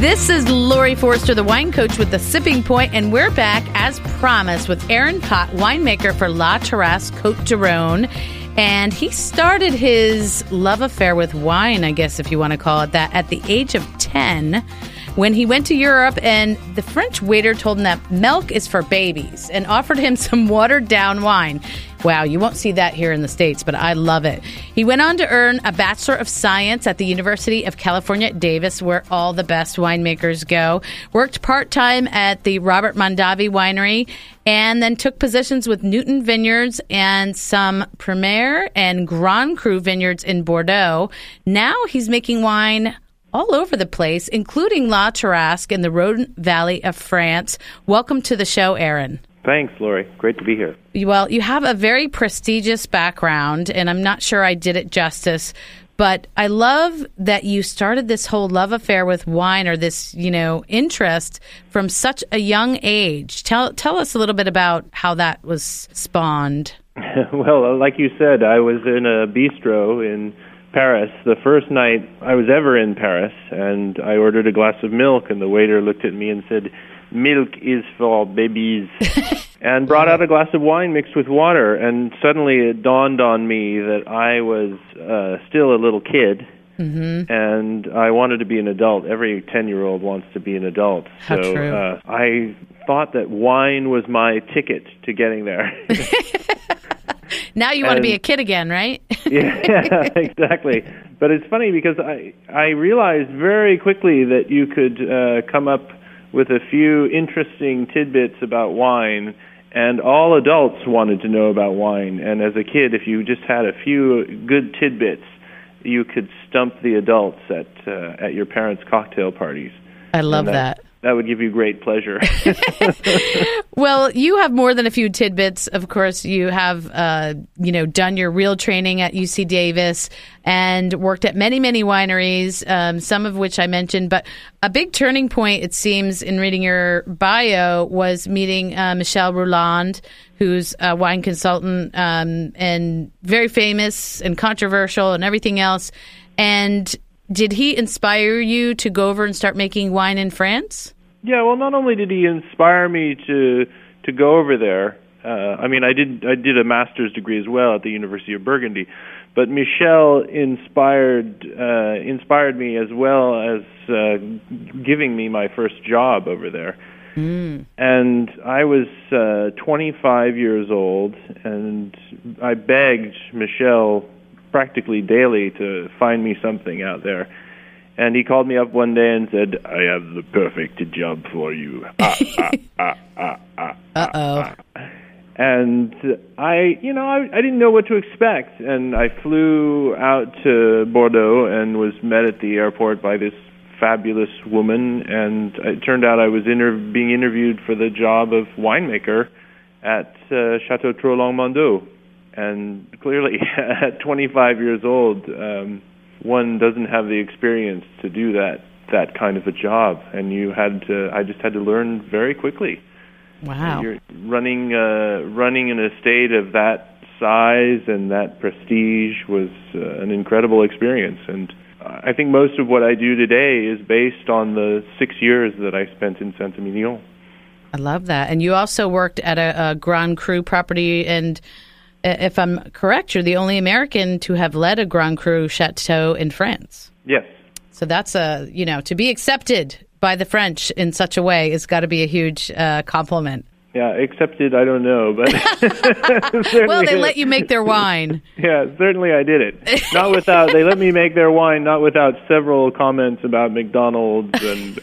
This is Laurie Forster, the wine coach with the Sipping Point, and we're back as promised with Aaron Pott, winemaker for La Tarasque Cote du Rhone. And he started his love affair with wine, I guess, if you want to call it that, at the age of 10 when he went to Europe and the French waiter told him that milk is for babies and offered him some watered down wine. Wow, you won't see that here in the States, but I love it. He went on to earn a Bachelor of Science at the University of California at Davis, where all the best winemakers go. Worked part time at the Robert Mondavi Winery, and then took positions with Newton Vineyards and some Premier and Grand Cru vineyards in Bordeaux. Now he's making wine all over the place, including La Tarasque in the Rhone Valley of France. Welcome to the show, Aaron. Thanks, Laurie. Great to be here. Well, you have a very prestigious background, and I'm not sure I did it justice, but I love that you started this whole love affair with wine or this, you know, interest from such a young age. Tell tell us a little bit about how that was spawned. well, like you said, I was in a bistro in Paris the first night I was ever in Paris, and I ordered a glass of milk, and the waiter looked at me and said, milk is for babies and brought out a glass of wine mixed with water and suddenly it dawned on me that i was uh still a little kid mm-hmm. and i wanted to be an adult every 10 year old wants to be an adult How so true. Uh, i thought that wine was my ticket to getting there now you want to be a kid again right yeah exactly but it's funny because i i realized very quickly that you could uh come up with a few interesting tidbits about wine, and all adults wanted to know about wine. And as a kid, if you just had a few good tidbits, you could stump the adults at uh, at your parents' cocktail parties. I love that that would give you great pleasure. well, you have more than a few tidbits. Of course, you have, uh, you know, done your real training at UC Davis and worked at many, many wineries, um, some of which I mentioned. But a big turning point, it seems, in reading your bio was meeting uh, Michel Rolland, who's a wine consultant um, and very famous and controversial and everything else. And did he inspire you to go over and start making wine in France? Yeah, well, not only did he inspire me to to go over there. Uh, I mean, I did I did a master's degree as well at the University of Burgundy, but Michel inspired uh, inspired me as well as uh, giving me my first job over there. Mm. And I was uh, 25 years old, and I begged Michel practically daily to find me something out there. And he called me up one day and said, "I have the perfect job for you." Ah, ah, ah, ah, ah, uh oh. And I, you know, I, I didn't know what to expect, and I flew out to Bordeaux and was met at the airport by this fabulous woman, and it turned out I was inter- being interviewed for the job of winemaker at uh, Chateau Troplong Mondot and clearly at 25 years old, um, one doesn't have the experience to do that that kind of a job, and you had to. I just had to learn very quickly. Wow! You're running uh, running an estate of that size and that prestige was uh, an incredible experience, and I think most of what I do today is based on the six years that I spent in Saint Emilion. I love that, and you also worked at a, a Grand Cru property and if I'm correct, you're the only American to have led a Grand Cru chateau in France. Yes. So that's a you know to be accepted by the French in such a way has got to be a huge uh, compliment. Yeah, accepted. I don't know, but well, they let you make their wine. yeah, certainly I did it. Not without they let me make their wine, not without several comments about McDonald's and.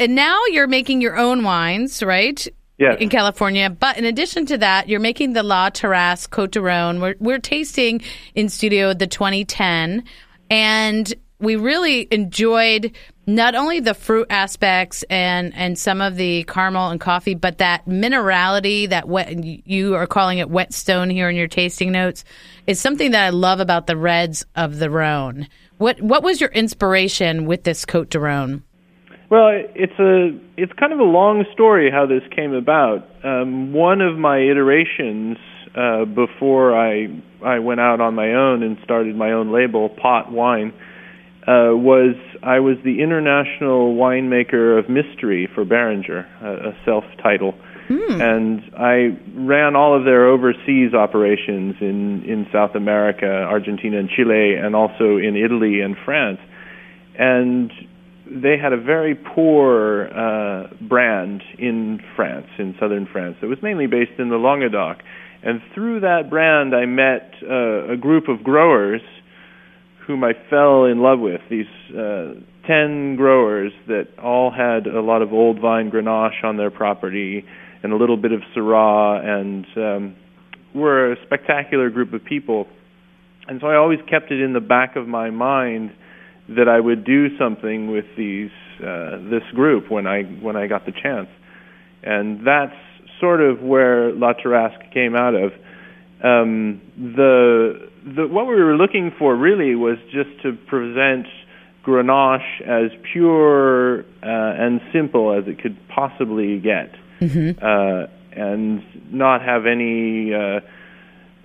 and now you're making your own wines, right? Yes. in California. But in addition to that, you're making the La Tarasque Cote du Rhone. We're, we're tasting in studio the 2010, and we really enjoyed not only the fruit aspects and and some of the caramel and coffee, but that minerality that wet you are calling it wet stone here in your tasting notes is something that I love about the reds of the Rhone. What what was your inspiration with this Cote du Rhone? Well, it's a it's kind of a long story how this came about. Um, one of my iterations uh, before I I went out on my own and started my own label, Pott Wine. uh, was I was the international winemaker of mystery for Beringer, a, a self-title, hmm. and I ran all of their overseas operations in in South America, Argentina, and Chile, and also in Italy and France, and they had a very poor uh, brand in France, in southern France. It was mainly based in the Languedoc. And through that brand, I met uh, a group of growers whom I fell in love with. These uh, 10 growers that all had a lot of old vine Grenache on their property and a little bit of Syrah and um, were a spectacular group of people. And so I always kept it in the back of my mind that I would do something with these uh, this group when I when I got the chance, and that's sort of where La Tarasque came out of. Um, the the what we were looking for really was just to present Grenache as pure uh, and simple as it could possibly get, mm-hmm. uh, and not have any uh,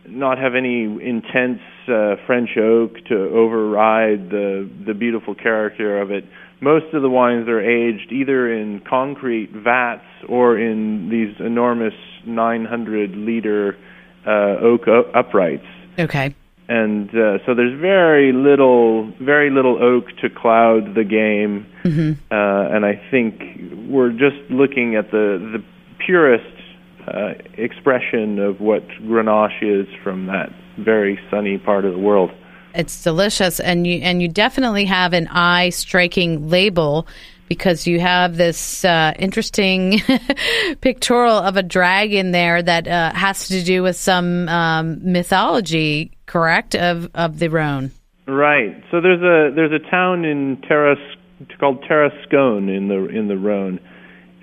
not have any intense uh, French oak to override the the beautiful character of it. Most of the wines are aged either in concrete vats or in these enormous 900 liter uh, oak uprights. Okay. And uh, so there's very little, very little oak to cloud the game, mm-hmm. uh, and I think we're just looking at the the purest uh, expression of what Grenache is from that very sunny part of the world. It's delicious, and you and you definitely have an eye striking label because you have this uh, interesting pictorial of a dragon there that uh, has to do with some um, mythology, correct, of of the Rhone. Right. So there's a there's a town in Terras called Tarascon in the in the Rhone,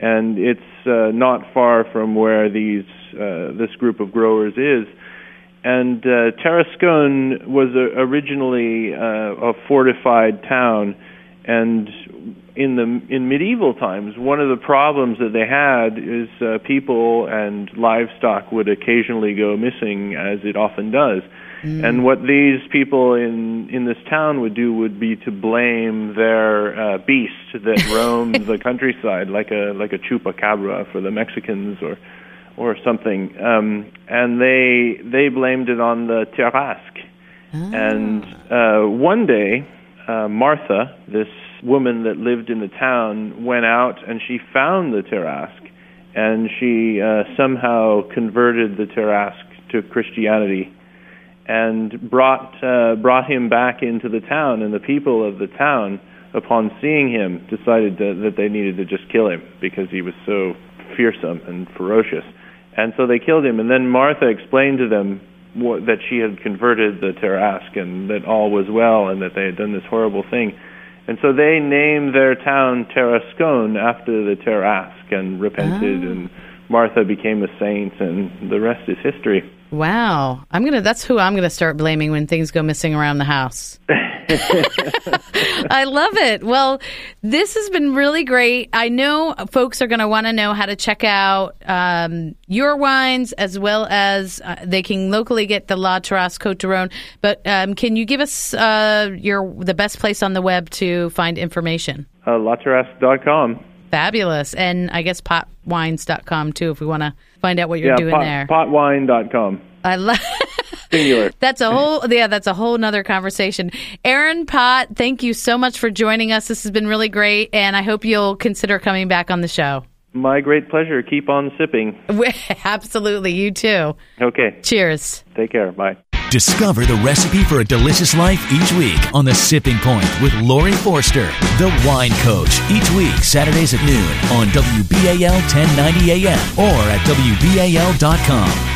and it's uh, not far from where these uh, this group of growers is. And uh, Tarascon was uh, originally uh, a fortified town, and in the in medieval times, one of the problems that they had is uh, people and livestock would occasionally go missing, as it often does. Mm. And what these people in in this town would do would be to blame their uh, beast that roamed the countryside, like a like a chupacabra for the Mexicans, or or something. Um, and they they blamed it on the Tarasque. Ah. And uh, one day, uh, Martha, this woman that lived in the town, went out and she found the Tarasque, and she uh, somehow converted the Tarasque to Christianity and brought uh, brought him back into the town. And the people of the town, upon seeing him, decided to, that they needed to just kill him because he was so fearsome and ferocious. And so they killed him. And then Martha explained to them what, that she had converted the Tarasque and that all was well and that they had done this horrible thing. And so they named their town Tarascon after the Tarasque and repented, oh. and Martha became a saint, and the rest is history. Wow. I'm going to that's who I'm going to start blaming when things go missing around the house. I love it. Well, this has been really great. I know folks are going to want to know how to check out um, your wines as well as uh, they can locally get the La Tarasque Cote de Rhone. But um, can you give us uh, your the best place on the web to find information? Uh, LaTarasque.com. Fabulous. And I guess potwines.com too if we want to find out what you're yeah, doing pot, there. Potwine.com. I love singular. that's a whole yeah, that's a whole nother conversation. Aaron Pott, thank you so much for joining us. This has been really great and I hope you'll consider coming back on the show. My great pleasure. Keep on sipping. Absolutely, you too. Okay. Cheers. Take care. Bye. Discover the recipe for a delicious life each week on The Sipping Point with Laurie Forster, the wine coach, each week, Saturdays at noon on WBAL 1090 AM or at WBAL.com.